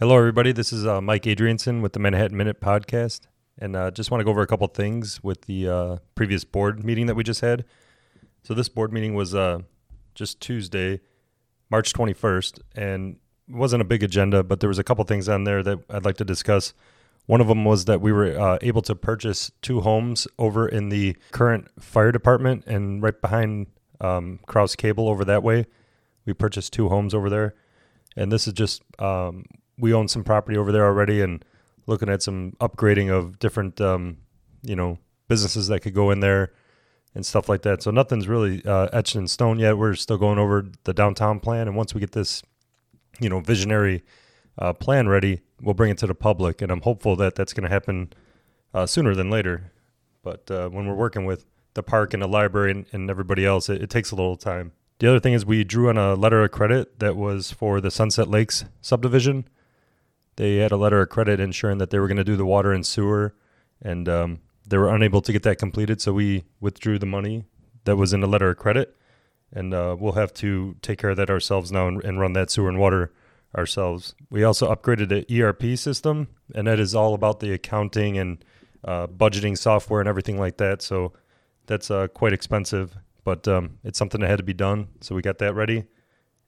Hello, everybody. This is uh, Mike Adrianson with the Manhattan Minute podcast, and uh, just want to go over a couple things with the uh, previous board meeting that we just had. So this board meeting was uh, just Tuesday, March 21st, and it wasn't a big agenda, but there was a couple things on there that I'd like to discuss. One of them was that we were uh, able to purchase two homes over in the current fire department and right behind um, Kraus Cable over that way. We purchased two homes over there, and this is just um, we own some property over there already and looking at some upgrading of different um, you know businesses that could go in there and stuff like that. So nothing's really uh, etched in stone yet. We're still going over the downtown plan, and once we get this you know visionary uh, plan ready, we'll bring it to the public, and I'm hopeful that that's going to happen uh, sooner than later. But uh, when we're working with the park and the library and, and everybody else, it, it takes a little time. The other thing is we drew on a letter of credit that was for the Sunset Lakes subdivision they had a letter of credit ensuring that they were going to do the water and sewer, and um, they were unable to get that completed. So we withdrew the money that was in the letter of credit, and uh, we'll have to take care of that ourselves now and, and run that sewer and water ourselves. We also upgraded the ERP system, and that is all about the accounting and uh, budgeting software and everything like that. So that's uh, quite expensive, but um, it's something that had to be done. So we got that ready.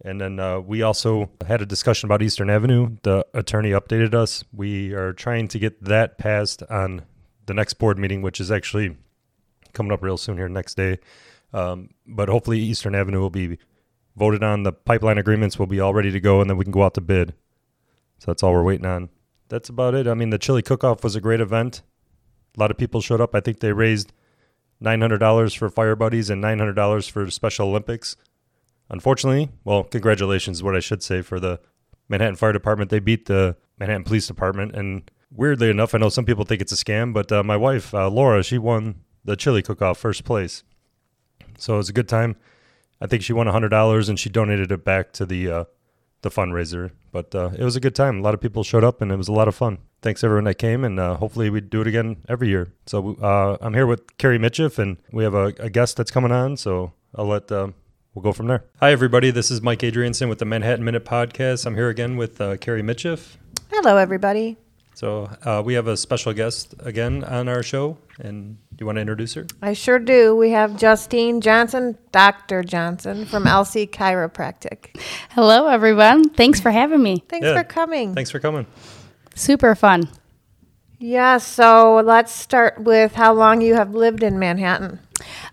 And then uh, we also had a discussion about Eastern Avenue. The attorney updated us. We are trying to get that passed on the next board meeting, which is actually coming up real soon here next day. Um, but hopefully, Eastern Avenue will be voted on. The pipeline agreements will be all ready to go, and then we can go out to bid. So that's all we're waiting on. That's about it. I mean, the chili cook-off was a great event. A lot of people showed up. I think they raised $900 for Fire Buddies and $900 for Special Olympics. Unfortunately, well, congratulations, what I should say for the Manhattan Fire Department. They beat the Manhattan Police Department, and weirdly enough, I know some people think it's a scam, but uh, my wife uh, Laura, she won the chili cook-off first place, so it was a good time. I think she won hundred dollars, and she donated it back to the uh, the fundraiser. But uh, it was a good time. A lot of people showed up, and it was a lot of fun. Thanks everyone that came, and uh, hopefully we do it again every year. So uh, I'm here with Carrie Mitchiff, and we have a, a guest that's coming on. So I'll let we'll go from there. Hi, everybody. This is Mike Adrianson with the Manhattan Minute Podcast. I'm here again with uh, Carrie Mitchiff. Hello, everybody. So uh, we have a special guest again on our show, and do you want to introduce her? I sure do. We have Justine Johnson, Dr. Johnson from LC Chiropractic. Hello, everyone. Thanks for having me. Thanks yeah. for coming. Thanks for coming. Super fun. Yeah, so let's start with how long you have lived in Manhattan.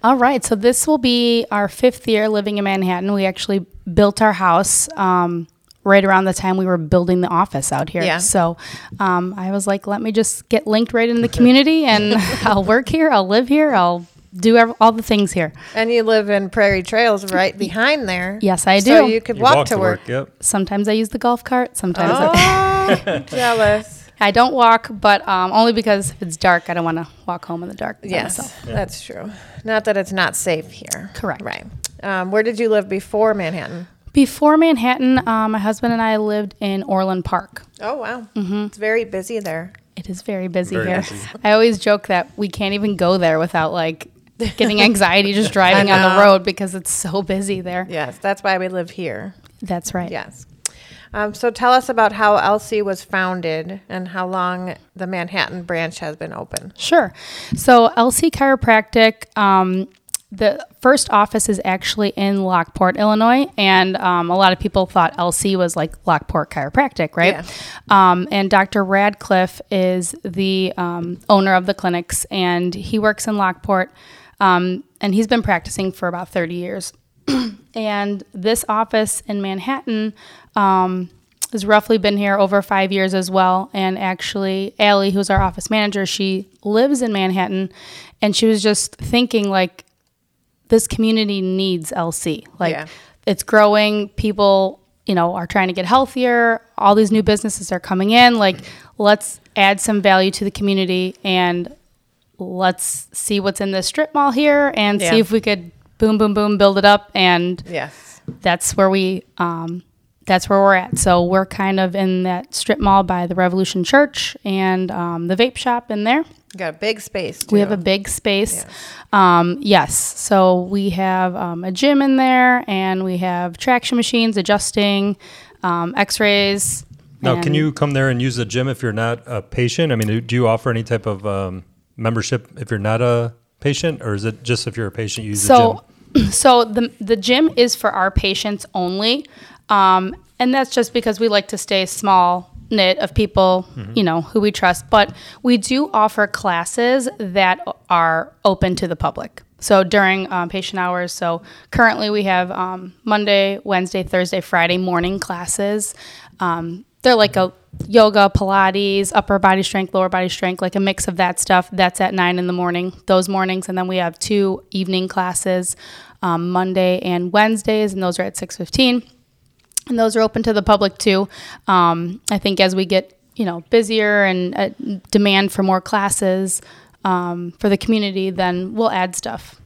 All right, so this will be our fifth year living in Manhattan. We actually built our house um, right around the time we were building the office out here. Yeah. So um, I was like, let me just get linked right in the community and I'll work here, I'll live here, I'll do ev- all the things here. And you live in Prairie Trails right behind there. Yes, I do. So you could walk, walk, to work. work. Yep. Sometimes I use the golf cart. Sometimes. Oh, I- jealous. I don't walk, but um, only because if it's dark, I don't want to walk home in the dark. Yes, yeah. that's true. Not that it's not safe here. Correct. Right. Um, where did you live before Manhattan? Before Manhattan, um, my husband and I lived in Orland Park. Oh wow, mm-hmm. it's very busy there. It is very busy very here. Busy. I always joke that we can't even go there without like getting anxiety just driving on the road because it's so busy there. Yes, that's why we live here. That's right. Yes. Um, so tell us about how LC was founded and how long the Manhattan branch has been open. Sure. So LC Chiropractic. Um, the first office is actually in Lockport, Illinois, and um, a lot of people thought LC was like Lockport Chiropractic, right? Yeah. Um, and Dr. Radcliffe is the um, owner of the clinics, and he works in Lockport, um, and he's been practicing for about 30 years. and this office in Manhattan um, has roughly been here over five years as well. And actually, Allie, who's our office manager, she lives in Manhattan, and she was just thinking like, this community needs LC. Like, yeah. it's growing. People, you know, are trying to get healthier. All these new businesses are coming in. Like, let's add some value to the community and let's see what's in the strip mall here and yeah. see if we could boom, boom, boom, build it up. And yes, that's where we, um, that's where we're at. So we're kind of in that strip mall by the Revolution Church and um, the vape shop in there. got a big space. Too. We have a big space. Yes. Um, yes. So we have um, a gym in there, and we have traction machines, adjusting, um, X-rays. Now, can you come there and use the gym if you're not a patient? I mean, do you offer any type of um, membership if you're not a patient, or is it just if you're a patient you use the gym? so the the gym is for our patients only, um, and that's just because we like to stay small knit of people, Mm-hmm. you know, who we trust. But we do offer classes that are open to the public. So during um, patient hours, so currently we have um, Monday, Wednesday, Thursday, Friday morning classes. Um, they're like a yoga, Pilates, upper body strength, lower body strength, like a mix of that stuff. That's at nine in the morning, those mornings, and then we have two evening classes, um, Monday and Wednesdays, and those are at six fifteen. And those are open to the public too. Um, I think as we get you know busier and uh, demand for more classes um, for the community, then we'll add stuff.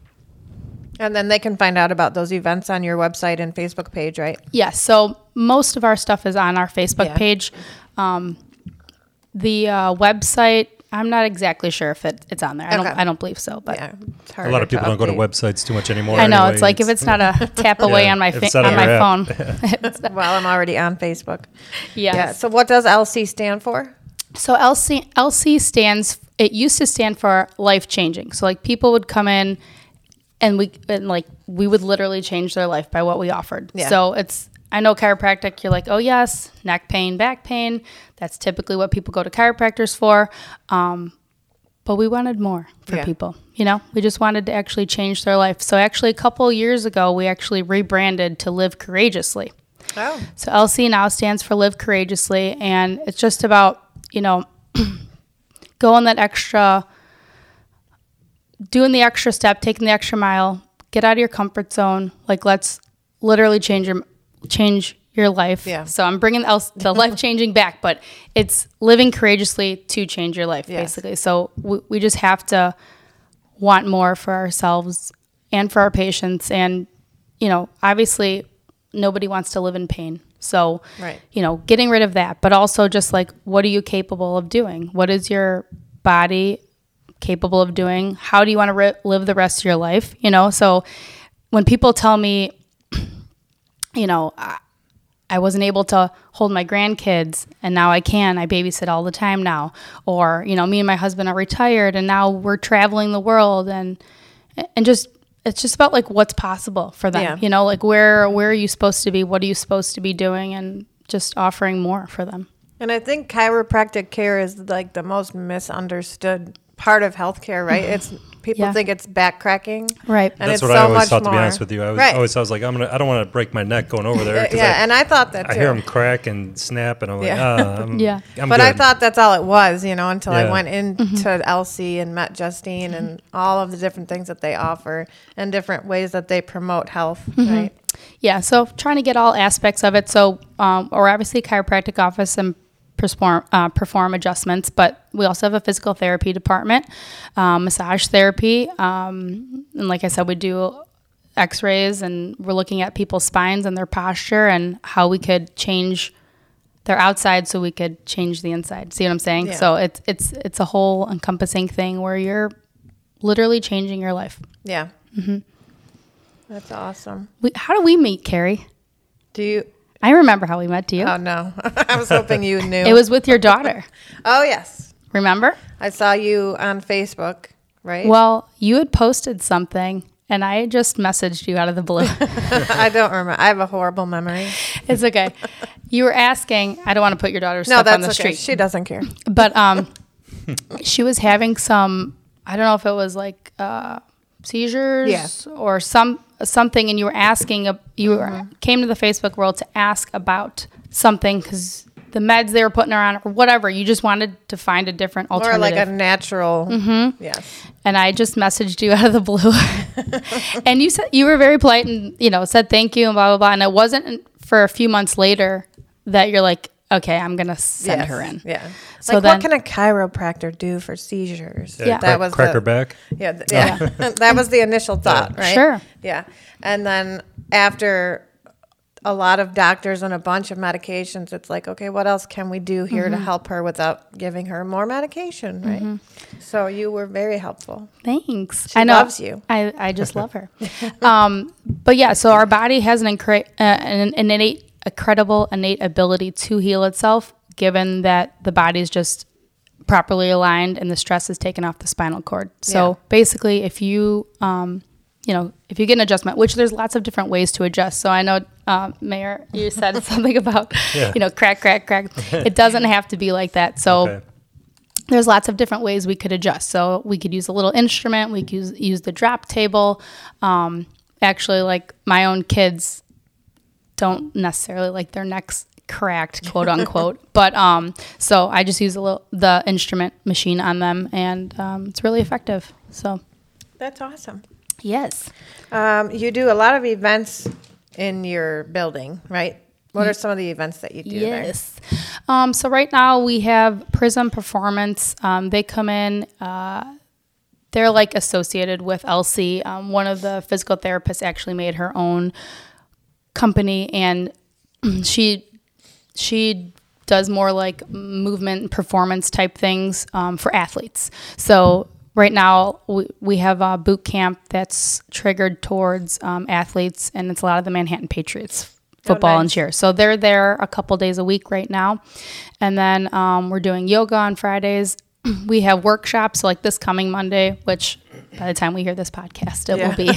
And then they can find out about those events on your website and Facebook page, right? Yes. So most of our stuff is on our Facebook Yeah. page. Um, the uh, website, I'm not exactly sure if it, it's on there. I don't. I don't believe so. But Yeah. It's A lot of people don't go to websites too much anymore. I know anyway. it's like if it's not a tap away Yeah, on my fa- on on my your phone. Well, I'm already on Facebook. yes. Yeah. So what does LC stand for? So LC LC stands. It used to stand for life changing. So like people would come in, and we and like we would literally change their life by what we offered. Yeah. So it's I know chiropractic. You're like, oh yes, neck pain, back pain. That's typically what people go to chiropractors for. Um, but we wanted more for Yeah. people. You know, we just wanted to actually change their life. So actually, a couple years ago, we actually rebranded to Live Courageously. Oh. So LC now stands for Live Courageously, and it's just about you know going that extra, doing the extra step, taking the extra mile, get out of your comfort zone. Like let's literally change your change your life. Yeah. So I'm bringing the, else- the life changing back, but it's living courageously to change your life, Yes. basically. So we, we just have to want more for ourselves and for our patients, and you know, obviously, nobody wants to live in pain. So, Right. you know, getting rid of that, but also just like, what are you capable of doing? What is your body capable of doing? How do you want to ri live the rest of your life? You know, so when people tell me, you know, I, I wasn't able to hold my grandkids and now I can. I babysit all the time now. Or, you know, me and my husband are retired and now we're traveling the world and and just it's just about like what's possible for them. Yeah. You know, like where where are you supposed to be? What are you supposed to be doing and just offering more for them. And I think chiropractic care is like the most misunderstood part of healthcare, right? It's people Yeah. think it's back cracking. Right. And That's it's what so I always much thought. To be honest with you, I was Right. always I was like, I'm gonna, I don't want to break my neck going over there. yeah, I, and I thought that I hear them crack and snap, and I'm like, Yeah. ah, I'm, Yeah. I'm but I thought that's all it was, you know, until I Yeah. went into LC and met Justine and all of the different things that they offer and different ways that they promote health, right? Yeah, so trying to get all aspects of it. So um, we're obviously a chiropractic office and perform uh, perform adjustments, but we also have a physical therapy department, um, massage therapy, um, and like I said, we do X-rays, and we're looking at people's spines and their posture and how we could change their outside so we could change the inside. See what I'm saying? Yeah. So it's it's it's a whole encompassing thing where you're literally changing your life. Yeah. Mm-hmm. That's awesome. We, how do we meet, Carrie? Do you? I remember how we met. Do you? Oh no, I was hoping you knew. It was with your daughter. Oh yes, Remember? I saw you on Facebook, right? Well, you had posted something and I just messaged you out of the blue. I don't remember. I have a horrible memory. it's okay. You were asking, I don't want to put your daughter's No, stuff on the okay. street. She doesn't care. but um she was having some I don't know if it was like uh seizures Yeah. or some something and you were asking a, you were, Mm-hmm. came to the Facebook world to ask about something cuz the meds they were putting her on or whatever you just wanted to find a different Or alternative like a natural. Mm-hmm. Yes. and I just messaged you out of the blue. and you said you were very polite and you know said thank you and blah blah blah. And it wasn't for a few months later that you're like, okay, I'm gonna send yes. her in. Yeah. So like, then- what can a chiropractor do for seizures? Yeah. That crack, was crack the, her back. Yeah, th- yeah. that was the initial thought, right? Sure. Yeah, and then after a lot of doctors and a bunch of medications, it's like, okay, what else can we do here Mm-hmm. to help her without giving her more medication, right? So you were very helpful. Thanks. She I know. loves you. I, I just love her. um, but yeah, so our body has an, incre- uh, an, an innate, a credible, innate ability to heal itself given that the body's just properly aligned and the stress is taken off the spinal cord. So Yeah. basically, if you, um, you know, if you get an adjustment, which there's lots of different ways to adjust. So I know, uh, Mayor, you said something about, Yeah. you know, crack, crack, crack. it doesn't have to be like that. So Okay. there's lots of different ways we could adjust. So we could use a little instrument. We could use, use the drop table. Um, actually, like my own kids don't necessarily like their necks cracked, quote unquote. but um, so I just use a little the instrument machine on them, and um, it's really effective. So That's awesome. yes, Um, you do a lot of events in your building, right? What are some of the events that you do there? Yes. Um, so right now we have Prism Performance. Um, they come in. Uh, they're like associated with LC. Um, one of the physical therapists actually made her own company, and she she does more like movement and performance type things um, for athletes. So right now we, we have a boot camp that's triggered towards um, athletes, and it's a lot of the Manhattan Patriots football and nice. cheer. So they're there a couple days a week right now, and then um, we're doing yoga on Fridays. We have workshops like this coming Monday, which by the time we hear this podcast, it Yeah. will be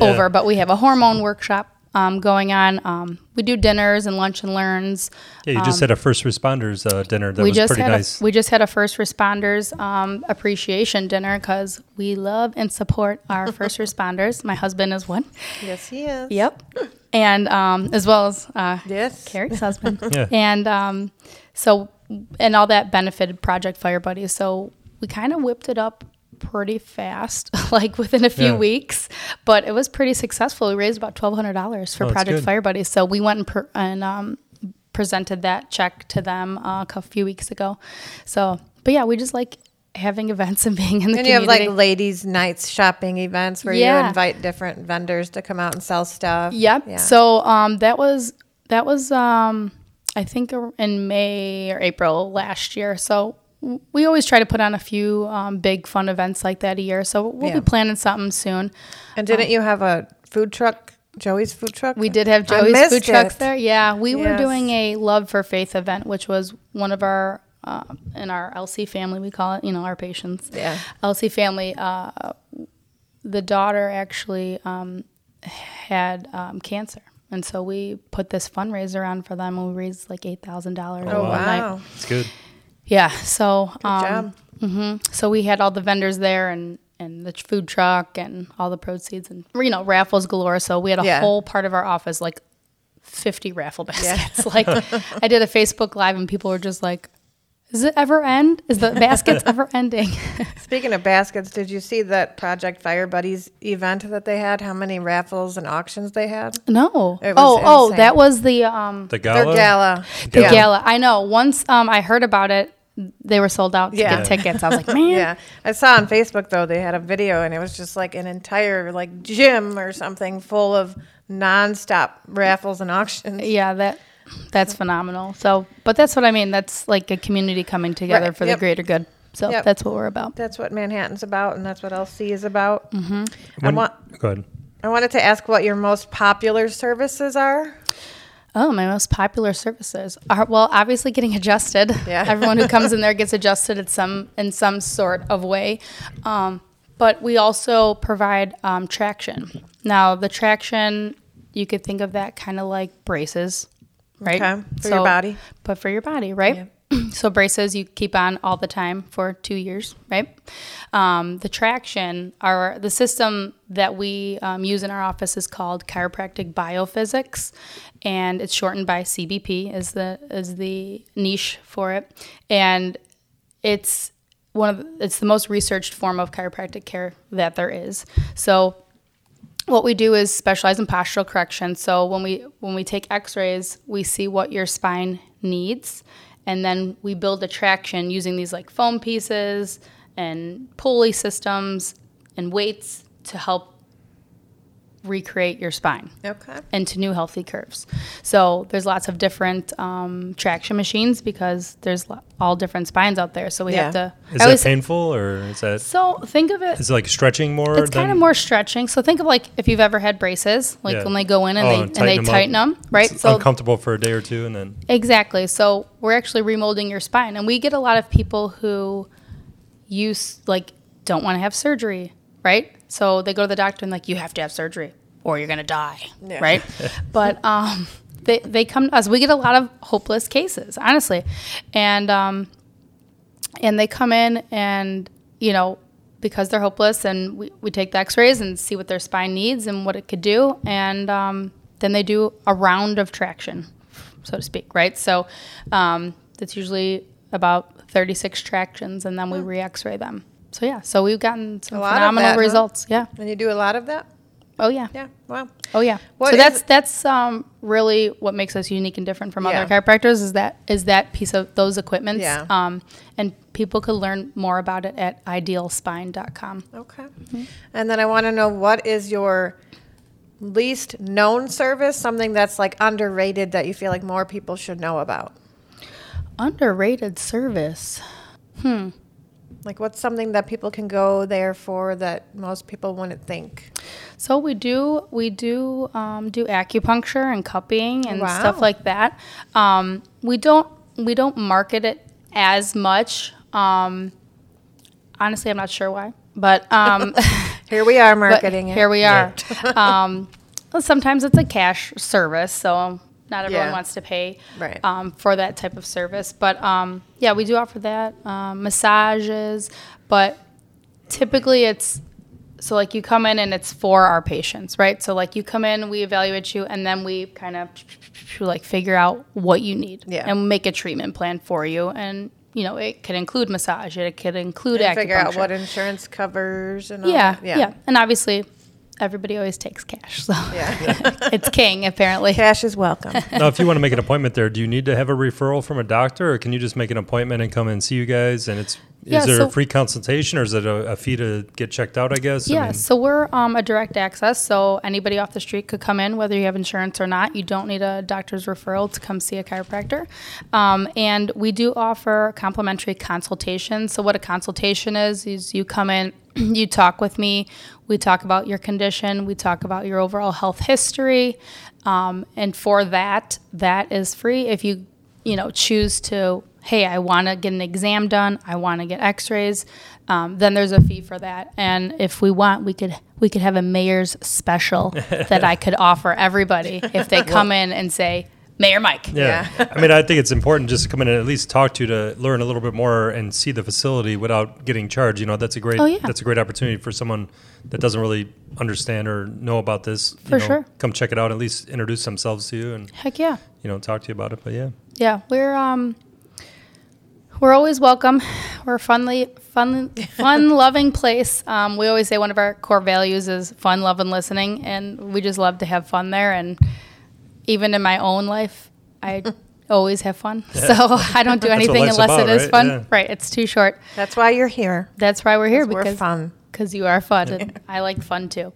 over. But we have a hormone workshop um, going on. Um, we do dinners and lunch and learns. Yeah, you just had a first responders uh, dinner that Um, we was just pretty had nice. a, we just had a first responders um, appreciation dinner because we love and support our first responders. My husband is one. Yes, he is. Yep. And um, as well as uh, Yes. Carrie's husband. Yeah. And um, so, and all that benefited Project Fire Buddies. So we kind of whipped it up pretty fast, like within a few Yeah. weeks. But it was pretty successful. We raised about twelve hundred dollars for Oh, Project. Fire Buddies. So we went and, per- and um, presented that check to them uh, a few weeks ago. So, but yeah, we just like having events and being in the And you have community. like ladies' nights shopping events where Yeah. you invite different vendors to come out and sell stuff. Yep. Yeah. So um, that was that was um, I think in May or April last year. So w- we always try to put on a few um, big fun events like that a year. So we'll Yeah. be planning something soon. and didn't you have a food truck, Joey's food truck? We did have Joey's food trucks it. there. Yeah, we were doing a Love for Faith event, which was one of our uh, in our LC family. We call it, you know, our patients. Yeah. LC family. Uh, the daughter actually um, had um, cancer, and so we put this fundraiser on for them, and we raised like eight thousand dollars. Oh, wow. It's good. Yeah. So um, job. hmm So we had all the vendors there and and the food truck and all the proceeds and you know raffles galore. So we had a Yeah. whole part of our office like fifty raffle baskets. like I did a Facebook live and people were just like, "Does it ever end? Is the baskets ever ending?" Speaking of baskets, did you see that Project Fire Buddies event that they had? How many raffles and auctions they had? no. It was oh, oh, that was the um The Their gala. gala. the Yeah. gala. I know. Once um I heard about it, they were sold out to Yeah. get tickets. I was like, man. Yeah, I saw on Facebook though they had a video and it was just like an entire like gym or something full of nonstop raffles and auctions. Yeah, that that's phenomenal. So, but that's what I mean. That's like a community coming together Right, for yep. the greater good. So Yep. that's what we're about. That's what Manhattan's about, and that's what LC is about. Mm-hmm. I want. Go ahead. I wanted to ask what your most popular services are. Oh, my most popular services are well, obviously getting adjusted. Yeah. Everyone who comes in there gets adjusted in some in some sort of way. Um, but we also provide um, traction. Now, the traction you could think of that kind of like braces, right? Okay, for your body. But for your body, right? so braces you keep on all the time for two years, right? Um, the traction, our the system that we um, use in our office is called chiropractic biophysics, and it's shortened by CBP is the is the niche for it, and it's one of the, it's the most researched form of chiropractic care that there is. So what we do is specialize in postural correction. So when we when we take X-rays, we see what your spine needs, and then we build a traction using these like foam pieces and pulley systems and weights to help recreate your spine Okay. into new healthy curves. So there's lots of different um, traction machines because there's lo- all different spines out there. So we have to. Is I always- that painful or is that So think of it. is it like stretching more? It's kind of more stretching. So think of like if you've ever had braces, like Yeah. when they go in and Oh, they and and they tighten 'em up. tighten them, right? It's so uncomfortable for a day or two, and then Exactly. So we're actually remolding your spine, and we get a lot of people who use like don't want to have surgery, right? So they go to the doctor and like you have to have surgery or you're gonna die, Yeah. right? but um, they they come to us. We get a lot of hopeless cases, honestly, and um, and they come in and you know because they're hopeless and we, we take the x-rays and see what their spine needs and what it could do and um, then they do a round of traction so to speak right so um, that's usually about 36 tractions and then we re-x-ray them so yeah so we've gotten some A lot of phenomenal that, huh? results yeah And you do a lot of that? oh yeah Yeah. Wow. Oh yeah. What so that's that's um, really what makes us unique and different from Yeah. other chiropractors is that is that piece of those equipments. Yeah. Um, and people could learn more about it at idealspine.com. Okay. Mm-hmm. And then I want to know what is your least known service, something that's like underrated that you feel like more people should know about? Underrated service. Like what's something that people can go there for that most people wouldn't think? So we do we do um, do acupuncture and cupping and Wow. stuff like that. Um, we don't we don't market it as much. Um, honestly, I'm not sure why, but um, Here we are marketing it. Here we are. um, sometimes it's a cash service, so not everyone Yeah. wants to pay Right. um, for that type of service. But um, yeah, we do offer that um, massages, but typically it's so like you come in and it's for our patients, right? So like you come in, we evaluate you, and then we kind of like figure out what you need Yeah. and make a treatment plan for you. And you know, it could include massage, it could include And figure out what insurance covers and all Yeah, that. yeah, And obviously, everybody always takes cash, so Yeah. it's king apparently. Cash is welcome. now, if you want to make an appointment there, do you need to have a referral from a doctor, or can you just make an appointment and come and see you guys? And it's Yeah, is there so- a free consultation, or is it a, a fee to get checked out? I guess. I Yeah, mean, so we're um, a direct access, so anybody off the street could come in, whether you have insurance or not. You don't need a doctor's referral to come see a chiropractor. Um, and we do offer complimentary consultations. So, what a consultation is, is you come in, you talk with me, we talk about your condition, we talk about your overall health history. Um, and for that, that is free. If you, you know, choose to hey, I want to get an exam done, I want to get X-rays, um, then there's a fee for that. And if we want, we could we could have a mayor's special that I could offer everybody if they come in and say, Mayor Mike. Yeah. I mean, I think it's important just to come in and at least talk to you to learn a little bit more and see the facility without getting charged. You know, that's a great Oh, yeah. that's a great opportunity for someone that doesn't really understand or know about this. you For know, sure. Come check it out. At least introduce themselves to you and Heck yeah. you know talk to you about it. But yeah, Yeah, we're um we're always welcome. We're a funly fun fun loving place. Um, we always say one of our core values is fun, love, and listening, and we just love to have fun there. And even in my own life, I always have fun. So I don't do anything unless about, it is right? fun. Yeah. Right? It's too short. That's why you're here. That's why we're here 'Cause we're because fun. Because you are fun, and I like fun too.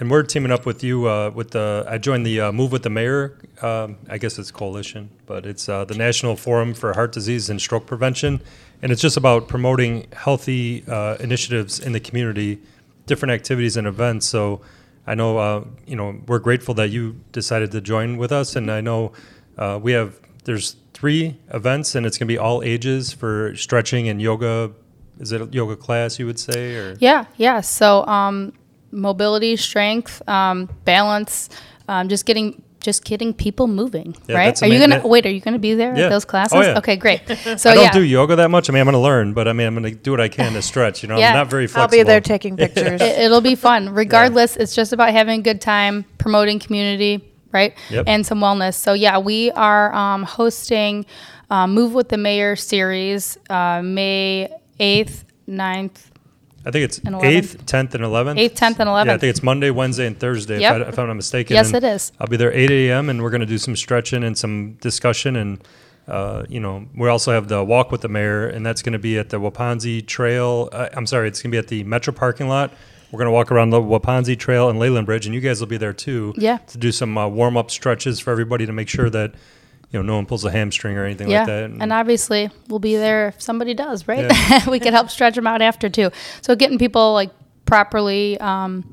and we're teaming up with you uh, with the. I joined the uh, Move with the Mayor. Um, I guess it's coalition, but it's uh, the National Forum for Heart Disease and Stroke Prevention, and it's just about promoting healthy uh, initiatives in the community, different activities and events. So. I know, uh, you know, we're grateful that you decided to join with us, and I know uh, we have there's three events, and it's going to be all ages for stretching and yoga. Is it a yoga class you would say, or Yeah, yeah. So um, mobility, strength, um, balance, um, just getting just getting people moving, Yeah, right? Are you gonna that- wait? Are you gonna be there Yeah. at those classes? Oh, yeah. Okay, great. So I don't yeah, do yoga that much. I mean, I'm going to learn, but I mean, I'm going to do what I can to stretch. You know, Yeah. I'm not very flexible. I'll flexible. be there taking pictures. it, it'll be fun. Regardless, it's just about having a good time, promoting community, right? Yep. And some wellness. So yeah, we are um, hosting uh, Move with the Mayor series uh, May eighth, 9th, I think it's And 8th, 10th, and 11th. 8th, 10th, and Yeah, I 11th. think it's Monday, Wednesday, and Thursday, Yep. if, I, if I'm not mistaken. Yes, And it is. I'll be there 8 a.m., and we're going to do some stretching and some discussion. And, uh, you know, we also have the Walk with the Mayor, and that's going to be at the Wauponsee Trail. Uh, I'm sorry, it's going to be at the Metro parking lot we're gonna walk around the Wauponsee Trail and Leyland Bridge, and you guys will be there too. Yeah. To do some uh, warm up stretches for everybody to make sure that you know no one pulls a hamstring or anything yeah. like that. And obviously, we'll be there if somebody does, right? Yeah. we can help stretch them out after too. So getting people like properly, um,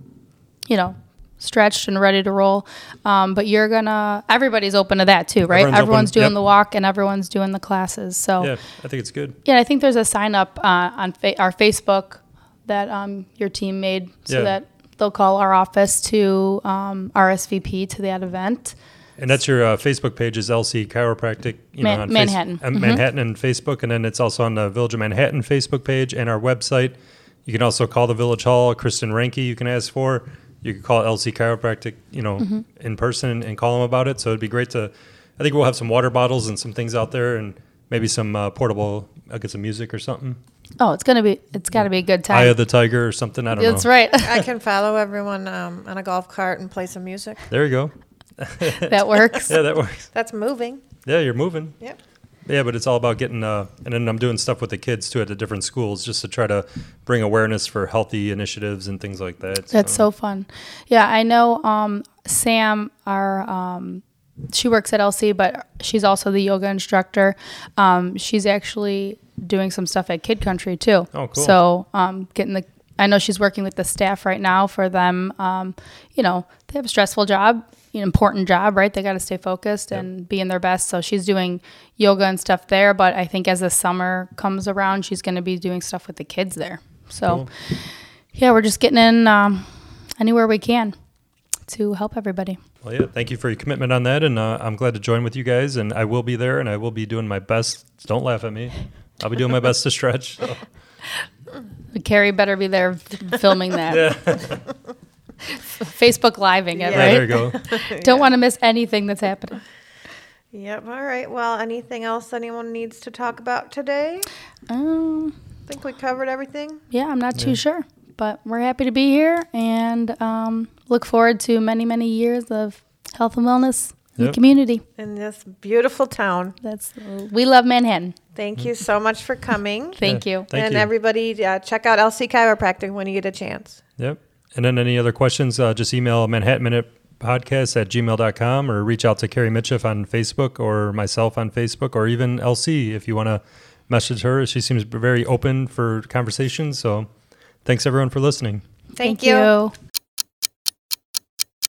you know, stretched and ready to roll. Um, but you're gonna. Everybody's open to that too, right? Everyone's open, doing yep. the walk and everyone's doing the classes. So yeah, I think it's good. Yeah, I think there's a sign up uh, on fa- our Facebook that um, your team made so Yeah. that they'll call our office to um, RSVP to that event. And that's your uh, Facebook page is LC Chiropractic, you Man- know, on Manhattan. Face- uh, Manhattan and Facebook, and then it's also on the Village of Manhattan Facebook page and our website. You can also call the Village Hall, Kristen Ranke. You can ask for. You can call LC Chiropractic, you know, in person and call them about it. So it'd be great to. I think we'll have some water bottles and some things out there, and maybe some uh, portable. I'll get some music or something. Oh, it's gonna be. It's got to be a good Eye time. of the Tiger or something. I don't That's know. That's right. I can follow everyone um, on a golf cart and play some music. There you go. that works. Yeah, that works. That's moving. Yeah, you're moving. Yep. Yeah, but it's all about getting, uh, and then I'm doing stuff with the kids too at the different schools just to try to bring awareness for healthy initiatives and things like that. That's so fun. Yeah, I know. Um, Sam, our um, she works at LC, but she's also the yoga instructor. Um, she's actually doing some stuff at Kid Country too. Oh, cool. So um, getting the. I know she's working with the staff right now for them. Um, you know, they have a stressful job, an important job, right? They got to stay focused and be in their best. So she's doing yoga and stuff there. But I think as the summer comes around, she's going to be doing stuff with the kids there. So, Cool. yeah, we're just getting in um, anywhere we can to help everybody. Well, yeah, thank you for your commitment on that, and uh, I'm glad to join with you guys. And I will be there, and I will be doing my best. Don't laugh at me. I'll be doing my best to stretch. so. Carrie better be there filming that. Yeah, Facebook living it, Yeah. yeah, right? there you go. Don't want to miss anything that's happening. Yep. All right. Well, anything else anyone needs to talk about today? Um, I think we covered everything. yeah, I'm not too sure, but we're happy to be here and um, look forward to many, many years of health and wellness in the community. in this beautiful town. That's we love Manhattan. Thank you so much for coming. Thank Yeah. you. Thank and you. everybody, uh, check out LC Chiropractic when you get a chance. Yep. And then any other questions, uh, just email Manhattan Minute Podcast at gmail.com or reach out to Carrie Mitchell on Facebook or myself on Facebook or even LC if you want to message her. She seems very open for conversations. So thanks everyone for listening. Thank, you.